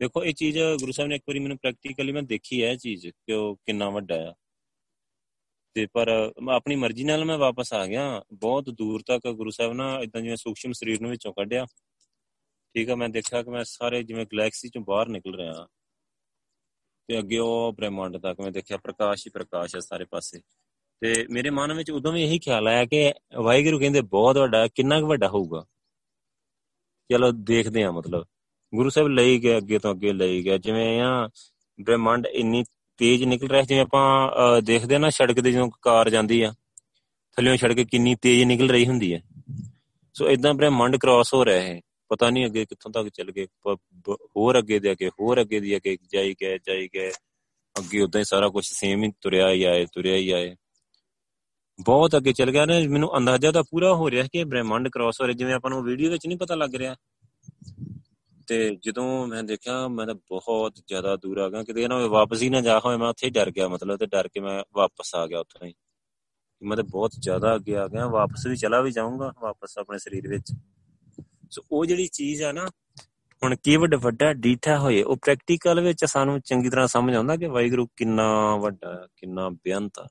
ਦੇਖੋ, ਇਹ ਚੀਜ਼ ਗੁਰੂ ਸਾਹਿਬ ਨੇ ਇੱਕ ਵਾਰੀ ਮੈਨੂੰ ਪ੍ਰੈਕਟੀਕਲੀ ਮੈਂ ਦੇਖੀ ਹੈ ਇਹ ਚੀਜ਼ ਕਿ ਉਹ ਕਿੰਨਾ ਵੱਡਾ ਆ। ਤੇ ਪਰ ਮੈਂ, ਆਪਣੀ ਮਰਜ਼ੀ ਨਾਲ ਮੈਂ ਵਾਪਸ ਆ ਗਿਆ। ਬਹੁਤ ਦੂਰ ਤੱਕ ਗੁਰੂ ਸਾਹਿਬ ਨਾ ਇਦਾਂ ਜਿਵੇਂ ਸੂਖਸ਼ਮ ਸਰੀਰ ਨੂੰ ਵਿੱਚੋਂ ਕੱਢਿਆ। ਠੀਕ ਆ, ਮੈਂ ਦੇਖਿਆ ਕਿ ਮੈਂ ਸਾਰੇ ਜਿਵੇਂ ਗੈਲੈਕਸੀ ਚੋਂ ਬਾਹਰ ਨਿਕਲ ਰਿਹਾ। ਤੇ ਅੱਗੇ ਉਹ ਬ੍ਰਹਿਮੰਡ ਤੱਕ ਮੈਂ ਦੇਖਿਆ, ਪ੍ਰਕਾਸ਼ ਹੀ ਪ੍ਰਕਾਸ਼ ਹੈ ਸਾਰੇ ਪਾਸੇ। ਤੇ ਮੇਰੇ ਮਨ ਵਿੱਚ ਉਦੋਂ ਵੀ ਇਹੀ ਖਿਆਲ ਆਇਆ ਕਿ ਵਾਹਿਗੁਰੂ ਕਹਿੰਦੇ ਬਹੁਤ ਵੱਡਾ, ਕਿੰਨਾ ਕੁ ਵੱਡਾ ਹੋਊਗਾ। ਚਲੋ ਦੇਖਦੇ ਆ ਮਤਲਬ। ਗੁਰੂ ਸਾਹਿਬ ਲਈ ਗਏ, ਅੱਗੇ ਤੋਂ ਅੱਗੇ ਲਈ ਗਏ। ਜਿਵੇਂ ਆ, ਬ੍ਰਹਿਮੰਡ ਇੰਨੀ ਤੇਜ਼ ਨਿਕਲ ਰਿਹਾ ਜਿਵੇਂ ਆਪਾਂ ਦੇਖਦੇ ਆ ਨਾ ਸੜਕ ਤੇ ਜਦੋਂ ਕਾਰ ਜਾਂਦੀ ਆ ਥੱਲੇੋਂ ਸੜਕ ਕਿੰਨੀ ਤੇਜ਼ ਨਿਕਲ ਰਹੀ ਹੁੰਦੀ ਹੈ ਸੋ ਇਦਾਂ ਬ੍ਰਹਿਮੰਡ ਕ੍ਰਾਸ ਹੋ ਰਿਹਾ ਹੈ ਪਤਾ ਨਹੀਂ ਅੱਗੇ ਕਿੱਥੋਂ ਤੱਕ ਚੱਲ ਗਏ ਹੋਰ ਅੱਗੇ ਦੇ ਅੱਗੇ ਹੋਰ ਅੱਗੇ ਦੀ ਅੱਗੇ ਜਾਈ ਗਏ ਜਾਈ ਗਏ। ਅੱਗੇ ਉਦਾਂ ਹੀ ਸਾਰਾ ਕੁਝ ਸੇਮ ਹੀ ਤੁਰਿਆ ਹੀ ਆਏ, ਤੁਰਿਆ ਹੀ ਆਏ। ਬਹੁਤ ਅੱਗੇ ਚੱਲ ਗਿਆ ਨਾ, ਮੈਨੂੰ ਅੰਦਾਜ਼ਾ ਤਾਂ ਪੂਰਾ ਹੋ ਰਿਹਾ ਕਿ ਬ੍ਰਹਿਮੰਡ ਕ੍ਰਾਸ ਹੋ ਰਿਹਾ। ਜਿਵੇਂ ਆਪਾਂ ਨੂੰ ਵੀਡੀਓ ਵਿੱਚ ਨਹੀਂ ਪਤਾ ਲੱਗ ਰਿਹਾ। ਤੇ ਜਦੋਂ ਮੈਂ ਦੇਖਿਆ, ਮੈਂ ਤਾਂ ਬਹੁਤ ਜ਼ਿਆਦਾ ਦੂਰ ਆ ਗਿਆ, ਕਿਤੇ ਨਾ ਵਾਪਸ ਹੀ ਨਾ ਜਾ ਹੋਏ ਮੈਂ ਉੱਥੇ ਹੀ ਡਰ ਗਿਆ, ਮਤਲਬ ਤੇ ਡਰ ਕੇ ਮੈਂ ਵਾਪਸ ਆ ਗਿਆ ਉੱਥੋਂ ਹੀ। ਮੈਂ ਤਾਂ ਬਹੁਤ ਜ਼ਿਆਦਾ ਅੱਗੇ ਆ ਗਿਆ, ਵਾਪਸ ਵੀ ਚਲਾ ਵੀ ਜਾਊਂਗਾ, ਵਾਪਸ ਆਪਣੇ ਸਰੀਰ ਵਿੱਚ। ਸੋ ਉਹ ਜਿਹੜੀ ਚੀਜ਼ ਆ ਨਾ, ਹੁਣ ਕੀ ਵੱਡਾ ਵੱਡਾ ਡੀਠਾ ਹੋਏ, ਉਹ ਪ੍ਰੈਕਟੀਕਲ ਵਿੱਚ ਸਾਨੂੰ ਚੰਗੀ ਤਰ੍ਹਾਂ ਸਮਝ ਆਉਂਦਾ ਕਿ ਵਾਹਿਗੁਰੂ ਕਿੰਨਾ ਵੱਡਾ, ਕਿੰਨਾ ਬੇਅੰਤ ਆ।